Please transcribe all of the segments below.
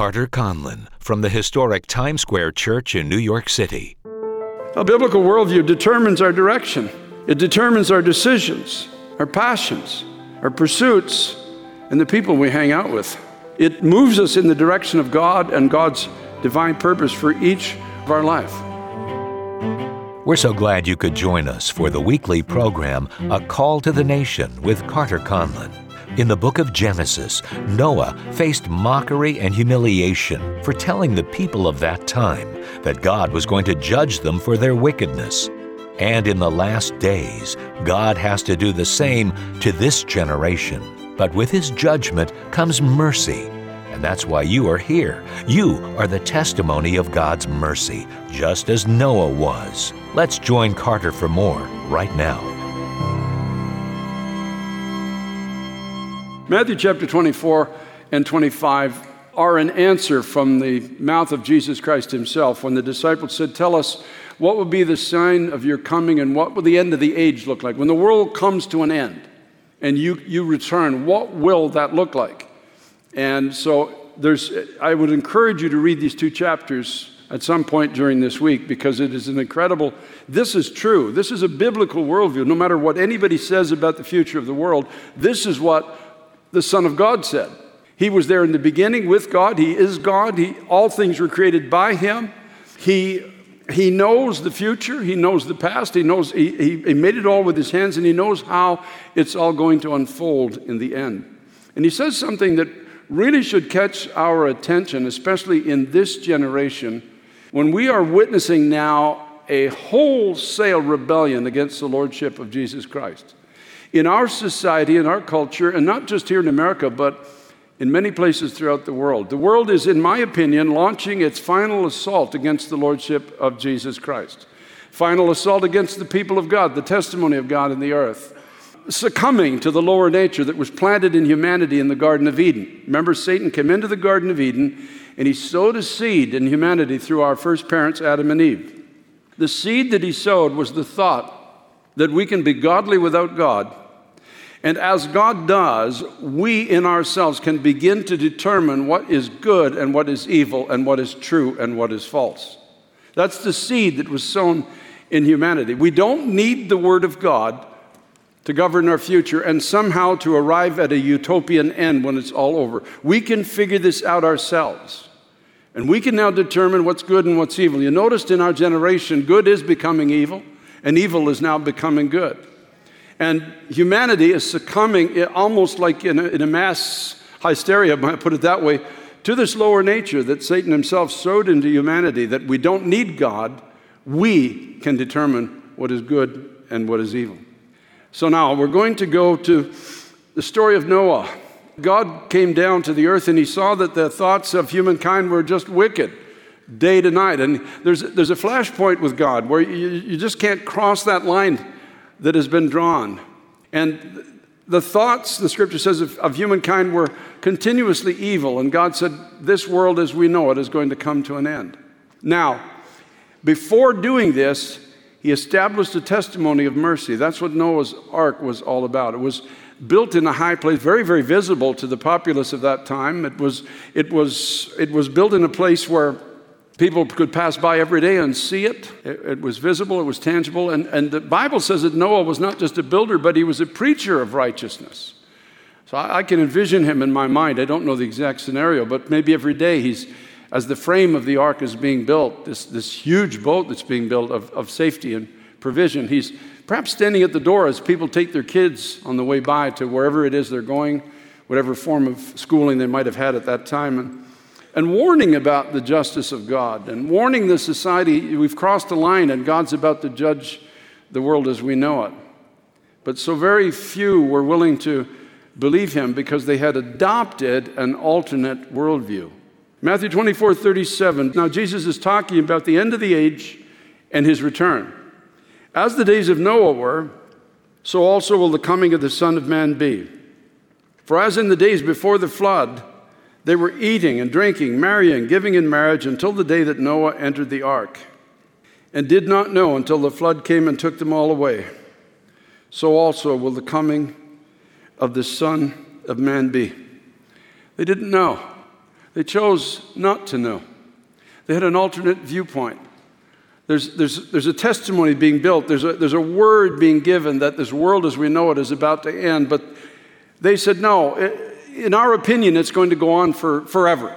Carter Conlon from the historic Times Square Church in New York City. A biblical worldview determines our direction, it determines our decisions, our passions, our pursuits, and the people we hang out with. It moves us in the direction of God and God's divine purpose for each of our life. We're so glad you could join us for the weekly program, A Call to the Nation with Carter Conlon. In the book of Genesis, Noah faced mockery and humiliation for telling the people of that time that God was going to judge them for their wickedness. And in the last days, God has to do the same to this generation. But with his judgment comes mercy. And that's why you are here. You are the testimony of God's mercy, just as Noah was. Let's join Carter for more right now. Matthew chapter 24 and 25 are an answer from the mouth of Jesus Christ himself when the disciples said, Tell us, what will be the sign of your coming and what will the end of the age look like? When the world comes to an end and you, you return, what will that look like? And so there's, I would encourage you to read these two chapters at some point during this week because it is an incredible, this is true. This is a biblical worldview. No matter what anybody says about the future of the world, this is what the Son of God said. He was there in the beginning with God. He is God. He, all things were created by Him. He, he knows the future. He knows the past. He knows he, he, he made it all with His hands, and He knows how it's all going to unfold in the end. And He says something that really should catch our attention, especially in this generation, when we are witnessing now a wholesale rebellion against the Lordship of Jesus Christ in our society, in our culture, and not just here in America, but in many places throughout the world. The world is, in my opinion, launching its final assault against the Lordship of Jesus Christ. Final assault against the people of God, the testimony of God in the earth. Succumbing to the lower nature that was planted in humanity in the Garden of Eden. Remember, Satan came into the Garden of Eden and he sowed a seed in humanity through our first parents, Adam and Eve. The seed that he sowed was the thought that we can be godly without God and as God does, we in ourselves can begin to determine what is good and what is evil and what is true and what is false. That's the seed that was sown in humanity. We don't need the Word of God to govern our future and somehow to arrive at a utopian end when it's all over. We can figure this out ourselves. And we can now determine what's good and what's evil. You noticed in our generation, good is becoming evil, and evil is now becoming good. And humanity is succumbing eh, almost like in a, in a mass hysteria, I put it that way, to this lower nature that Satan himself sowed into humanity, that we don't need God, we can determine what is good and what is evil. So now we're going to go to the story of Noah. God came down to the earth and he saw that the thoughts of humankind were just wicked day to night. And there's, there's a flashpoint with God where you, you just can't cross that line that has been drawn. And the thoughts, the scripture says, of, of, humankind were continuously evil. And God said, This world as we know it is going to come to an end. Now, before doing this, he established a testimony of mercy. That's what Noah's ark was all about. It was built in a high place, very, very visible to the populace of that time. It was, it was, it was built in a place where People could pass by every day and see it. It, it was visible, it was tangible. And, and the Bible says that Noah was not just a builder, but he was a preacher of righteousness. So I, I can envision him in my mind. I don't know the exact scenario, but maybe every day he's, as the frame of the ark is being built, this, this huge boat that's being built of, of safety and provision, he's perhaps standing at the door as people take their kids on the way by to wherever it is they're going, whatever form of schooling they might have had at that time. And and warning about the justice of God and warning the society we've crossed a line and God's about to judge the world as we know it. But so very few were willing to believe him because they had adopted an alternate worldview. Matthew 24 37. Now, Jesus is talking about the end of the age and his return. As the days of Noah were, so also will the coming of the Son of Man be. For as in the days before the flood, they were eating and drinking, marrying, giving in marriage until the day that Noah entered the ark, and did not know until the flood came and took them all away. So also will the coming of the Son of Man be. They didn't know. They chose not to know. They had an alternate viewpoint. There's, there's, there's a testimony being built, there's a, there's a word being given that this world as we know it is about to end. But they said, no, in our opinion, it's going to go on for forever.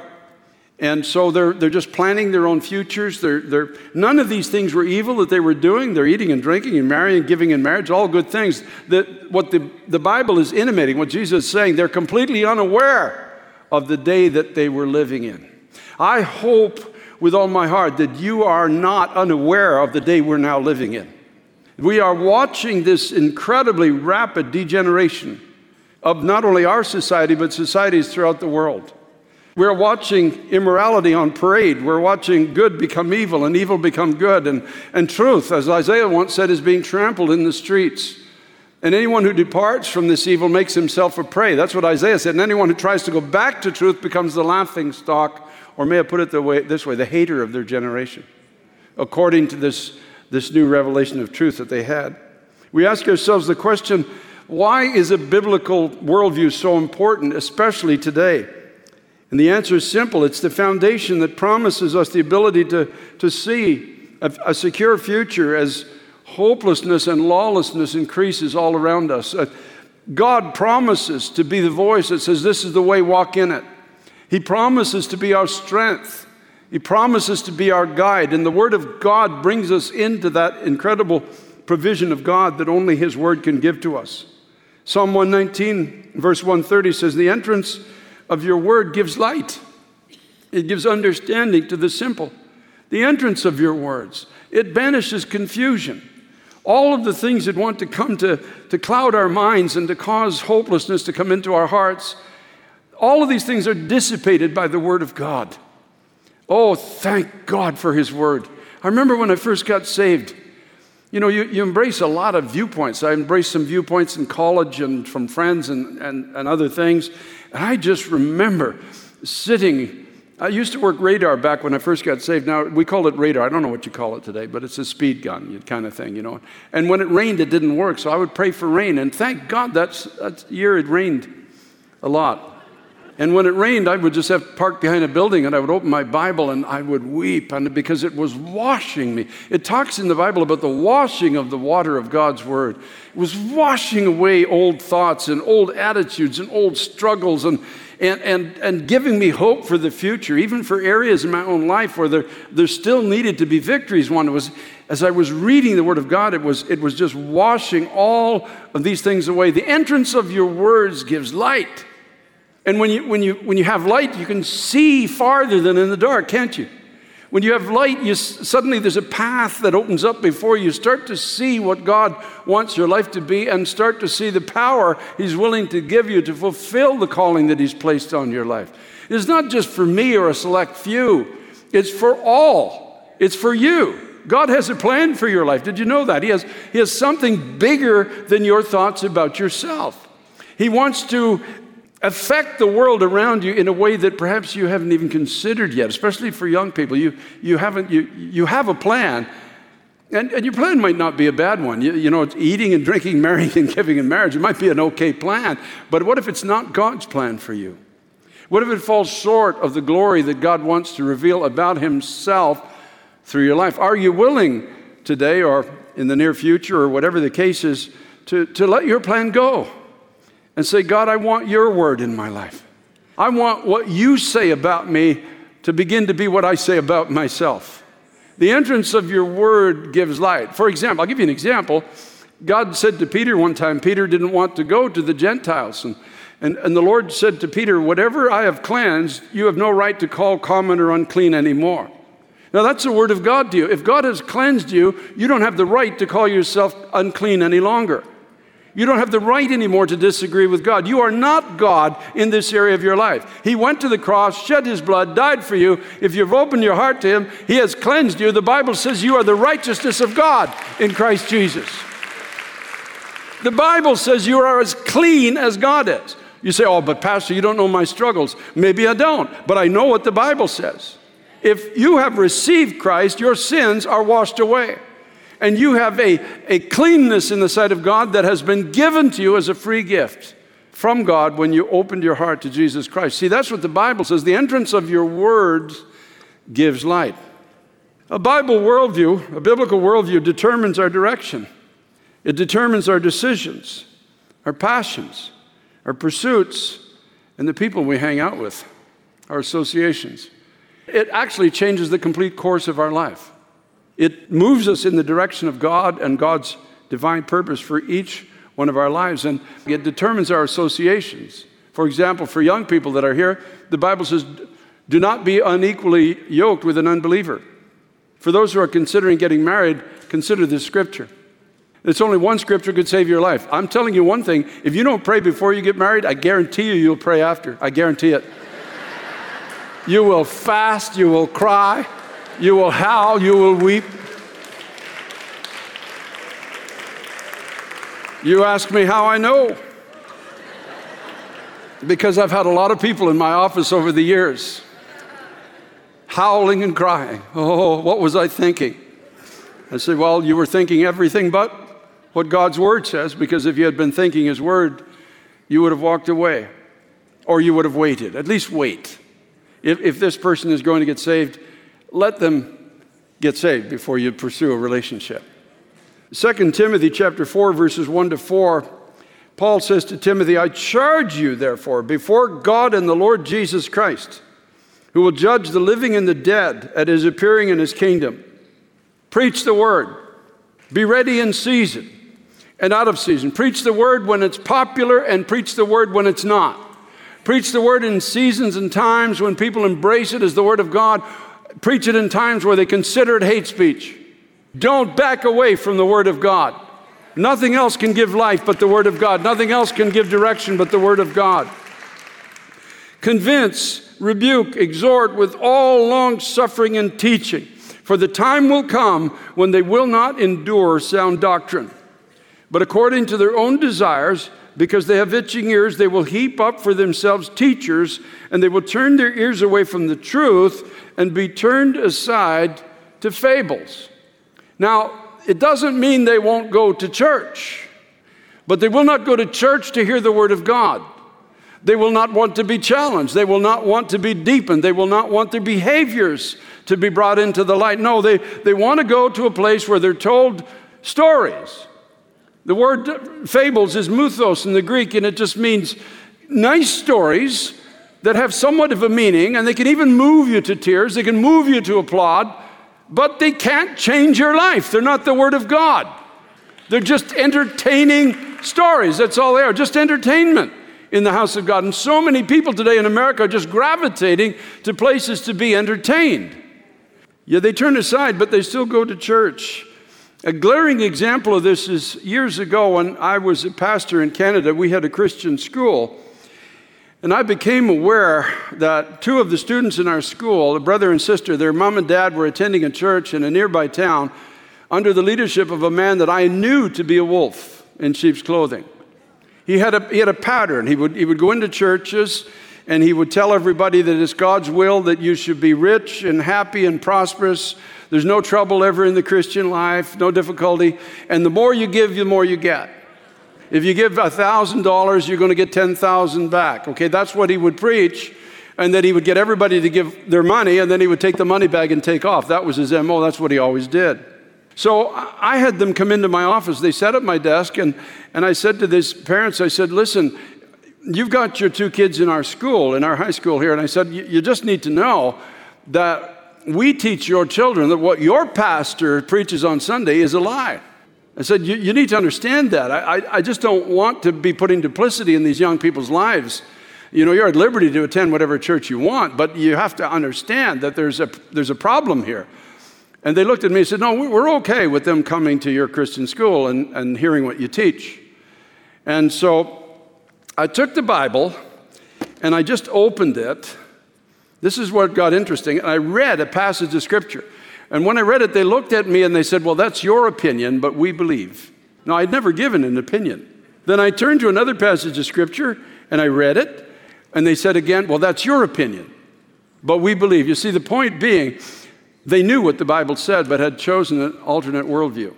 And so they're, they're just planning their own futures. They're, they're, none of these things were evil that they were doing. They're eating and drinking and marrying giving in marriage, all good things. That what the, the Bible is intimating, what Jesus is saying, they're completely unaware of the day that they were living in. I hope with all my heart that you are not unaware of the day we're now living in. We are watching this incredibly rapid degeneration of not only our society, but societies throughout the world. We're watching immorality on parade. We're watching good become evil and evil become good. And, and truth, as Isaiah once said, is being trampled in the streets. And anyone who departs from this evil makes himself a prey. That's what Isaiah said. And anyone who tries to go back to truth becomes the laughing stock, or may I put it way, this way, the hater of their generation, according to this, this new revelation of truth that they had. We ask ourselves the question why is a biblical worldview so important, especially today? And the answer is simple it's the foundation that promises us the ability to, to see a, a secure future as hopelessness and lawlessness increases all around us. Uh, God promises to be the voice that says, This is the way, walk in it. He promises to be our strength. He promises to be our guide. And the Word of God brings us into that incredible provision of God that only His Word can give to us. Psalm 119, verse 130 says, The entrance of your word gives light, it gives understanding to the simple. The entrance of your words, it banishes confusion. All of the things that want to come to, to cloud our minds and to cause hopelessness to come into our hearts, all of these things are dissipated by the Word of God. Oh, thank God for His Word. I remember when I first got saved, you know, you, you embrace a lot of viewpoints. I embraced some viewpoints in college and from friends and, and, and other things. And I just remember sitting. I used to work radar back when I first got saved. Now, we call it radar. I don't know what you call it today, but it's a speed gun kind of thing, you know. And when it rained, it didn't work. So I would pray for rain. And thank God that's, that year it rained a lot. And when it rained, I would just have parked behind a building and I would open my Bible and I would weep and because it was washing me. It talks in the Bible about the washing of the water of God's Word. It was washing away old thoughts and old attitudes and old struggles and, and, and, and giving me hope for the future, even for areas in my own life where there, there still needed to be victories. One was, as I was reading the Word of God, it was, it was just washing all of these things away. The entrance of your words gives light. And when you, when, you, when you have light, you can see farther than in the dark, can't you? When you have light, you, suddenly there's a path that opens up before you. Start to see what God wants your life to be and start to see the power He's willing to give you to fulfill the calling that He's placed on your life. It's not just for me or a select few, it's for all. It's for you. God has a plan for your life. Did you know that? He has, he has something bigger than your thoughts about yourself. He wants to affect the world around you in a way that perhaps you haven't even considered yet, especially for young people. You, you, haven't, you, you have a plan, and, and your plan might not be a bad one. You, you know, eating and drinking, marrying and giving in marriage, it might be an okay plan, but what if it's not God's plan for you? What if it falls short of the glory that God wants to reveal about Himself through your life? Are you willing today or in the near future or whatever the case is to, to let your plan go? And say, God, I want your word in my life. I want what you say about me to begin to be what I say about myself. The entrance of your word gives light. For example, I'll give you an example. God said to Peter one time, Peter didn't want to go to the Gentiles. And, and, and the Lord said to Peter, Whatever I have cleansed, you have no right to call common or unclean anymore. Now, that's the word of God to you. If God has cleansed you, you don't have the right to call yourself unclean any longer. You don't have the right anymore to disagree with God. You are not God in this area of your life. He went to the cross, shed his blood, died for you. If you've opened your heart to him, he has cleansed you. The Bible says you are the righteousness of God in Christ Jesus. The Bible says you are as clean as God is. You say, Oh, but Pastor, you don't know my struggles. Maybe I don't, but I know what the Bible says. If you have received Christ, your sins are washed away and you have a, a cleanness in the sight of God that has been given to you as a free gift. from God when you opened your heart to Jesus Christ. See, that's what the Bible says. The entrance of your words gives light. A Bible worldview, a biblical worldview, determines our direction. It determines our decisions, our passions, our pursuits, and the people we hang out with, our associations. It actually changes the complete course of our life. It moves us in the direction of God and God's divine purpose for each one of our lives, and it determines our associations. For example, for young people that are here, the Bible says, do not be unequally yoked with an unbeliever. For those who are considering getting married, consider this scripture. It's only one scripture could save your life. I'm telling you one thing if you don't pray before you get married, I guarantee you you'll pray after. I guarantee it. you will fast, you will cry, you will howl, you will weep. You ask me how I know. Because I've had a lot of people in my office over the years howling and crying. Oh, what was I thinking? I said, Well, you were thinking everything but what God's word says, because if you had been thinking his word, you would have walked away or you would have waited. At least wait. If, if this person is going to get saved, let them get saved before you pursue a relationship. 2 Timothy chapter 4 verses 1 to 4 Paul says to Timothy, I charge you therefore before God and the Lord Jesus Christ, who will judge the living and the dead at his appearing in his kingdom. Preach the word. Be ready in season and out of season. Preach the word when it's popular and preach the word when it's not. Preach the word in seasons and times when people embrace it as the word of God. Preach it in times where they consider it hate speech. Don't back away from the word of God. Nothing else can give life but the word of God. Nothing else can give direction but the word of God. Convince, rebuke, exhort with all long suffering and teaching. For the time will come when they will not endure sound doctrine but according to their own desires, because they have itching ears, they will heap up for themselves teachers, and they will turn their ears away from the truth and be turned aside to fables. Now, it doesn't mean they won't go to church, but they will not go to church to hear the Word of God. They will not want to be challenged. They will not want to be deepened. They will not want their behaviors to be brought into the light. No, they, they want to go to a place where they're told stories the word fables is muthos in the Greek, and it just means nice stories that have somewhat of a meaning, and they can even move you to tears, they can move you to applaud, but they can't change your life. They're not the Word of God. They're just entertaining stories. That's all they are, just entertainment in the house of God. And so many people today in America are just gravitating to places to be entertained. Yeah, they turn aside, but they still go to church. A glaring example of this is years ago when I was a pastor in Canada, we had a Christian school. And I became aware that two of the students in our school, a brother and sister, their mom and dad were attending a church in a nearby town under the leadership of a man that I knew to be a wolf in sheep's clothing. He had a, he had a pattern. He would, he would go into churches and he would tell everybody that it's God's will that you should be rich and happy and prosperous there's no trouble ever in the Christian life, no difficulty. And the more you give, the more you get. If you give $1,000, you're going to get 10,000 back. Okay, that's what he would preach. And then he would get everybody to give their money, and then he would take the money bag and take off. That was his MO. That's what he always did. So I had them come into my office. They sat at my desk, and, and I said to these parents, I said, listen, you've got your two kids in our school, in our high school here. And I said, you just need to know that we teach your children that what your pastor preaches on Sunday is a lie. I said, You, you need to understand that. I, I, I just don't want to be putting duplicity in these young people's lives. You know, you're at liberty to attend whatever church you want, but you have to understand that there's a, there's a problem here. And they looked at me and said, No, we're okay with them coming to your Christian school and, and hearing what you teach. And so I took the Bible and I just opened it this is what got interesting. And I read a passage of scripture. And when I read it, they looked at me and they said, Well, that's your opinion, but we believe. Now, I'd never given an opinion. Then I turned to another passage of scripture and I read it. And they said again, Well, that's your opinion, but we believe. You see, the point being, they knew what the Bible said, but had chosen an alternate worldview.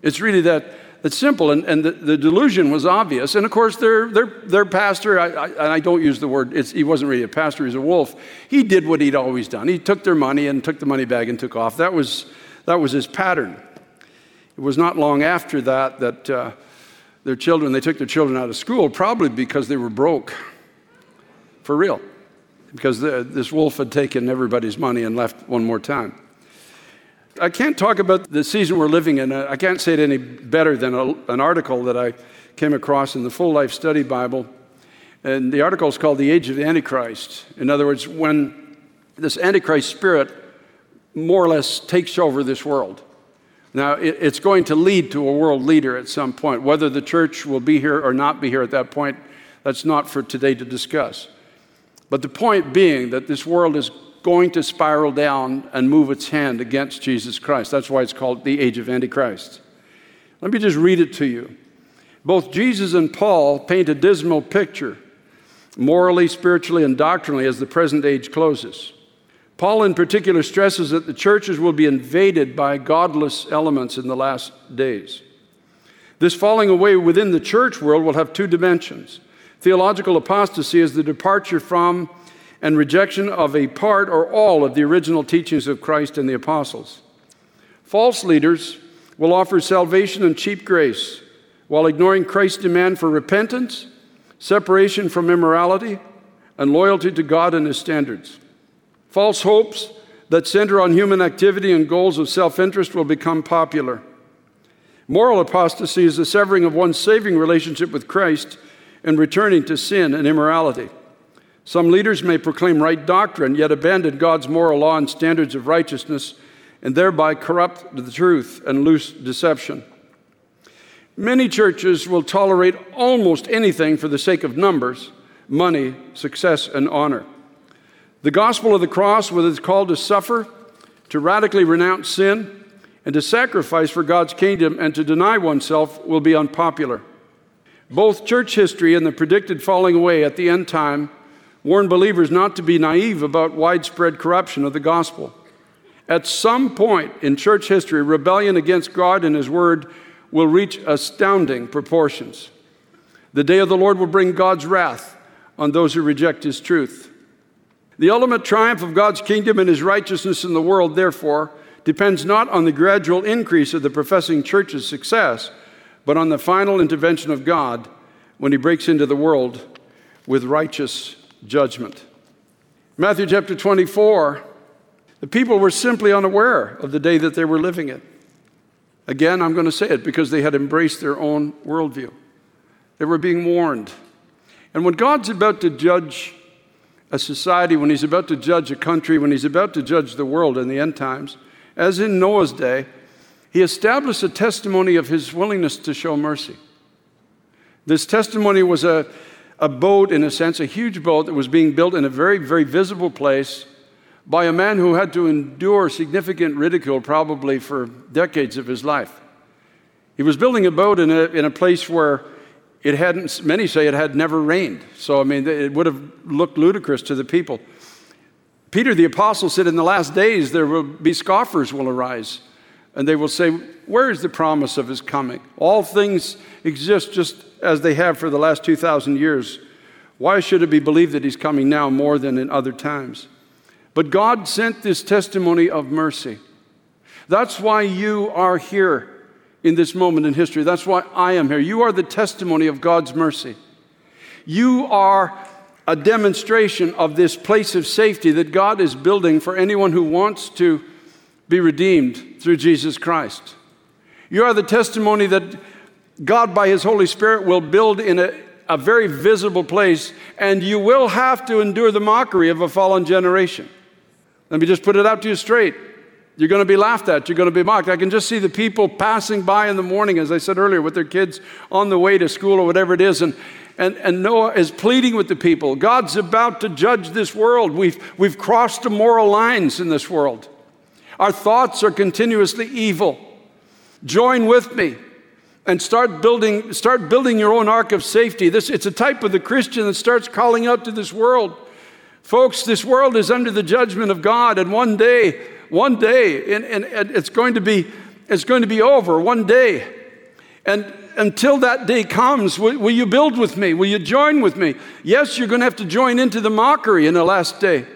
It's really that it's simple, and, and the, the, delusion was obvious. And of course, their, their, their pastor, I, I, I don't use the word, he wasn't really a pastor, he's a wolf. He did what he'd always done. He took their money and took the money bag and took off. That was, that was his pattern. It was not long after that that uh, their children, they took their children out of school, probably because they were broke. For real. Because the, this wolf had taken everybody's money and left one more time. I can't talk about the season we're living in. I can't say it any better than a, an article that I came across in the Full Life Study Bible. And the article is called The Age of the Antichrist. In other words, when this Antichrist spirit more or less takes over this world. Now, it, it's going to lead to a world leader at some point. Whether the church will be here or not be here at that point, that's not for today to discuss. But the point being that this world is going to spiral down and move its hand against Jesus Christ. That's why it's called the age of Antichrist. Let me just read it to you. Both Jesus and Paul paint a dismal picture, morally, spiritually, and doctrinally, as the present age closes. Paul, in particular, stresses that the churches will be invaded by godless elements in the last days. This falling away within the church world will have two dimensions. Theological apostasy is the departure from and rejection of a part or all of the original teachings of Christ and the apostles. False leaders will offer salvation and cheap grace while ignoring Christ's demand for repentance, separation from immorality, and loyalty to God and His standards. False hopes that center on human activity and goals of self interest will become popular. Moral apostasy is the severing of one's saving relationship with Christ and returning to sin and immorality. Some leaders may proclaim right doctrine, yet abandon God's moral law and standards of righteousness, and thereby corrupt the truth and loose deception. Many churches will tolerate almost anything for the sake of numbers, money, success, and honor. The gospel of the cross, with its call to suffer, to radically renounce sin, and to sacrifice for God's kingdom and to deny oneself, will be unpopular. Both church history and the predicted falling away at the end time warn believers not to be naive about widespread corruption of the gospel. At some point in church history, rebellion against God and His Word will reach astounding proportions. The day of the Lord will bring God's wrath on those who reject His truth. The ultimate triumph of God's kingdom and His righteousness in the world, therefore, depends not on the gradual increase of the professing church's success, but on the final intervention of God when He breaks into the world with righteous judgment. Matthew chapter 24, the people were simply unaware of the day that they were living in. Again, I'm going to say it because they had embraced their own worldview. They were being warned. And when God's about to judge a society, when He's about to judge a country, when He's about to judge the world in the end times, as in Noah's day, He established a testimony of His willingness to show mercy. This testimony was a a boat, in a sense, a huge boat that was being built in a very, very visible place by a man who had to endure significant ridicule probably for decades of his life. He was building a boat in a, in a place where it hadn't, many say it had never rained. So, I mean, it would have looked ludicrous to the people. Peter the apostle said, In the last days there will be scoffers will arise, and they will say, Where is the promise of his coming? All things exist just as they have for the last 2,000 years. Why should it be believed that he's coming now more than in other times? But God sent this testimony of mercy. That's why you are here in this moment in history. That's why I am here. You are the testimony of God's mercy. You are a demonstration of this place of safety that God is building for anyone who wants to be redeemed through Jesus Christ. You are the testimony that God, by His Holy Spirit, will build in a, a very visible place, and you will have to endure the mockery of a fallen generation. Let me just put it out to you straight. You're going to be laughed at. You're going to be mocked. I can just see the people passing by in the morning, as I said earlier, with their kids on the way to school or whatever it is. And, and, and Noah is pleading with the people God's about to judge this world. We've, we've crossed the moral lines in this world. Our thoughts are continuously evil. Join with me and start building, start building your own ark of safety. This, it's a type of the Christian that starts calling out to this world. Folks, this world is under the judgment of God, and one day, one day, and, and, and it's, going to be, it's going to be over one day. And until that day comes, will, will, you build with me? Will you join with me? Yes, you're going to have to join into the mockery in the last day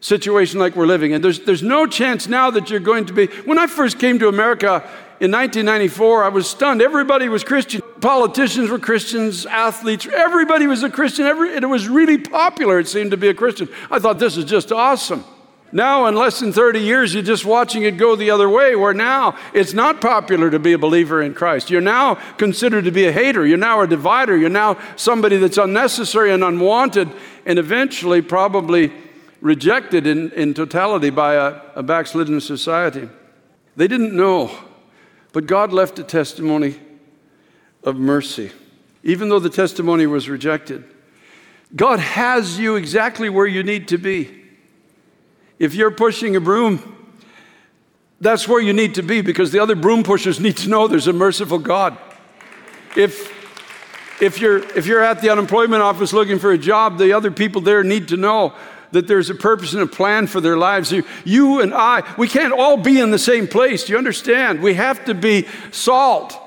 situation like we're living in. There's, there's no chance now that you're going to be. When I first came to America in 1994, I was stunned. Everybody was Christian. Politicians were Christians, athletes, everybody was a Christian. Every, it was really popular, it seemed to be a Christian. I thought this is just awesome. Now, in less than 30 years, you're just watching it go the other way, where now it's not popular to be a believer in Christ. You're now considered to be a hater. You're now a divider. You're now somebody that's unnecessary and unwanted, and eventually probably rejected in, in totality by a, a backslidden society. They didn't know, but God left a testimony of mercy, even though the testimony was rejected. God has you exactly where you need to be. If you're pushing a broom, that's where you need to be because the other broom pushers need to know there's a merciful God. If, if, you're, if you're at the unemployment office looking for a job, the other people there need to know that there's a purpose and a plan for their lives. You, you and I, we can't all be in the same place. Do you understand? We have to be salt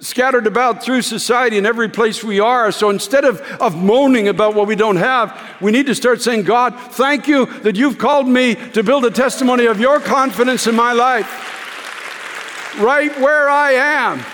scattered about through society in every place we are. So instead of, of moaning about what we don't have, we need to start saying, God, thank you that you've called me to build a testimony of your confidence in my life. Right where I am.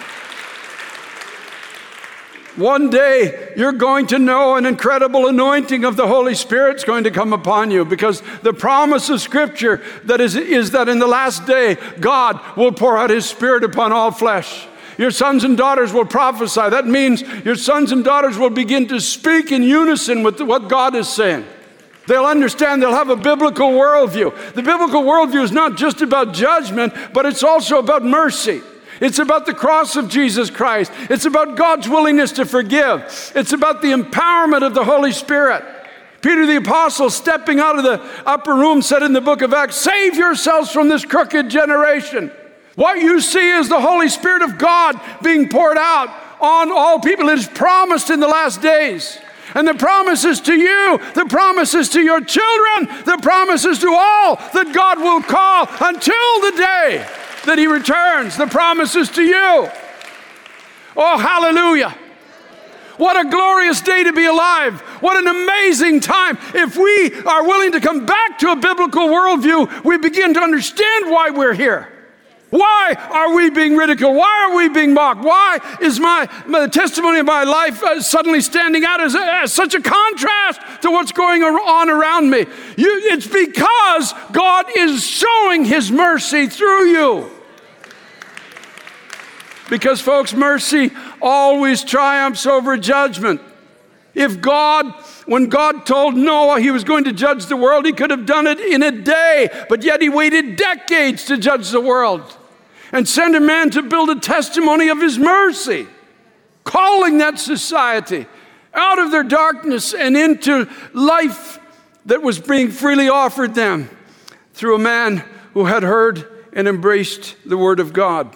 One day you're going to know an incredible anointing of the Holy Spirit is going to come upon you because the promise of Scripture that is, is that in the last day God will pour out His Spirit upon all flesh. Your sons and daughters will prophesy. That means your sons and daughters will begin to speak in unison with what God is saying. They'll understand, they'll have a biblical worldview. The biblical worldview is not just about judgment, but it's also about mercy. It's about the cross of Jesus Christ. It's about God's willingness to forgive. It's about the empowerment of the Holy Spirit. Peter the Apostle, stepping out of the upper room, said in the book of Acts, Save yourselves from this crooked generation. What you see is the Holy Spirit of God being poured out on all people. It is promised in the last days. And the promises to you, the promises to your children, the promises to all that God will call until the day that He returns, the promises to you. Oh, hallelujah. What a glorious day to be alive. What an amazing time. If we are willing to come back to a biblical worldview, we begin to understand why we're here. Why are we being ridiculed? Why are we being mocked? Why is my, my testimony of my life uh, suddenly standing out as, as, such a contrast to what's going on around me? You, it's because God is showing His mercy through you. Because, folks, mercy always triumphs over judgment. If God, when God told Noah he was going to judge the world, he could have done it in a day, but yet he waited decades to judge the world and send a man to build a testimony of his mercy, calling that society out of their darkness and into life that was being freely offered them through a man who had heard and embraced the Word of God.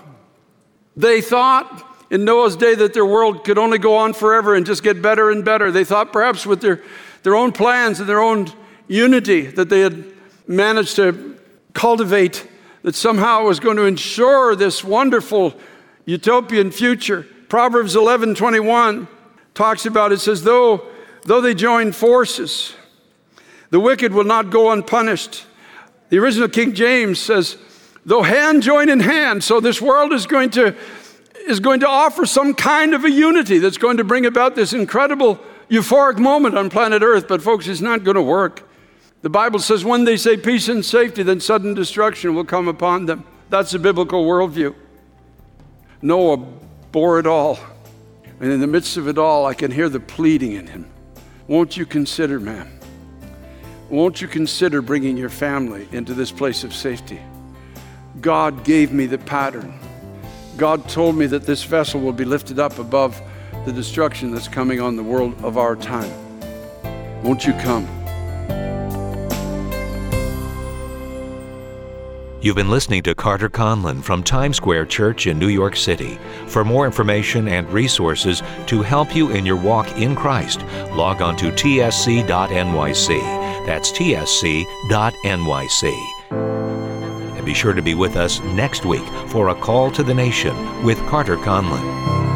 They thought in Noah's day that their world could only go on forever and just get better and better. They thought perhaps with their, their own plans and their own unity that they had managed to cultivate that somehow was going to ensure this wonderful utopian future. Proverbs 11 21 talks about it says, though, though they join forces, the wicked will not go unpunished. The original King James says, though hand join in hand. So this world is going to is going to offer some kind of a unity that's going to bring about this incredible euphoric moment on planet Earth. But folks, it's not going to work. The Bible says when they say peace and safety, then sudden destruction will come upon them. That's a biblical worldview. Noah bore it all. And in the midst of it all, I can hear the pleading in him. Won't you consider, man? Won't you consider bringing your family into this place of safety? God gave me the pattern. God told me that this vessel will be lifted up above the destruction that's coming on the world of our time. Won't you come? You've been listening to Carter Conlon from Times Square Church in New York City. For more information and resources to help you in your walk in Christ, log on to tsc.nyc. That's tsc.nyc. And be sure to be with us next week for A Call to the Nation with Carter Conlon.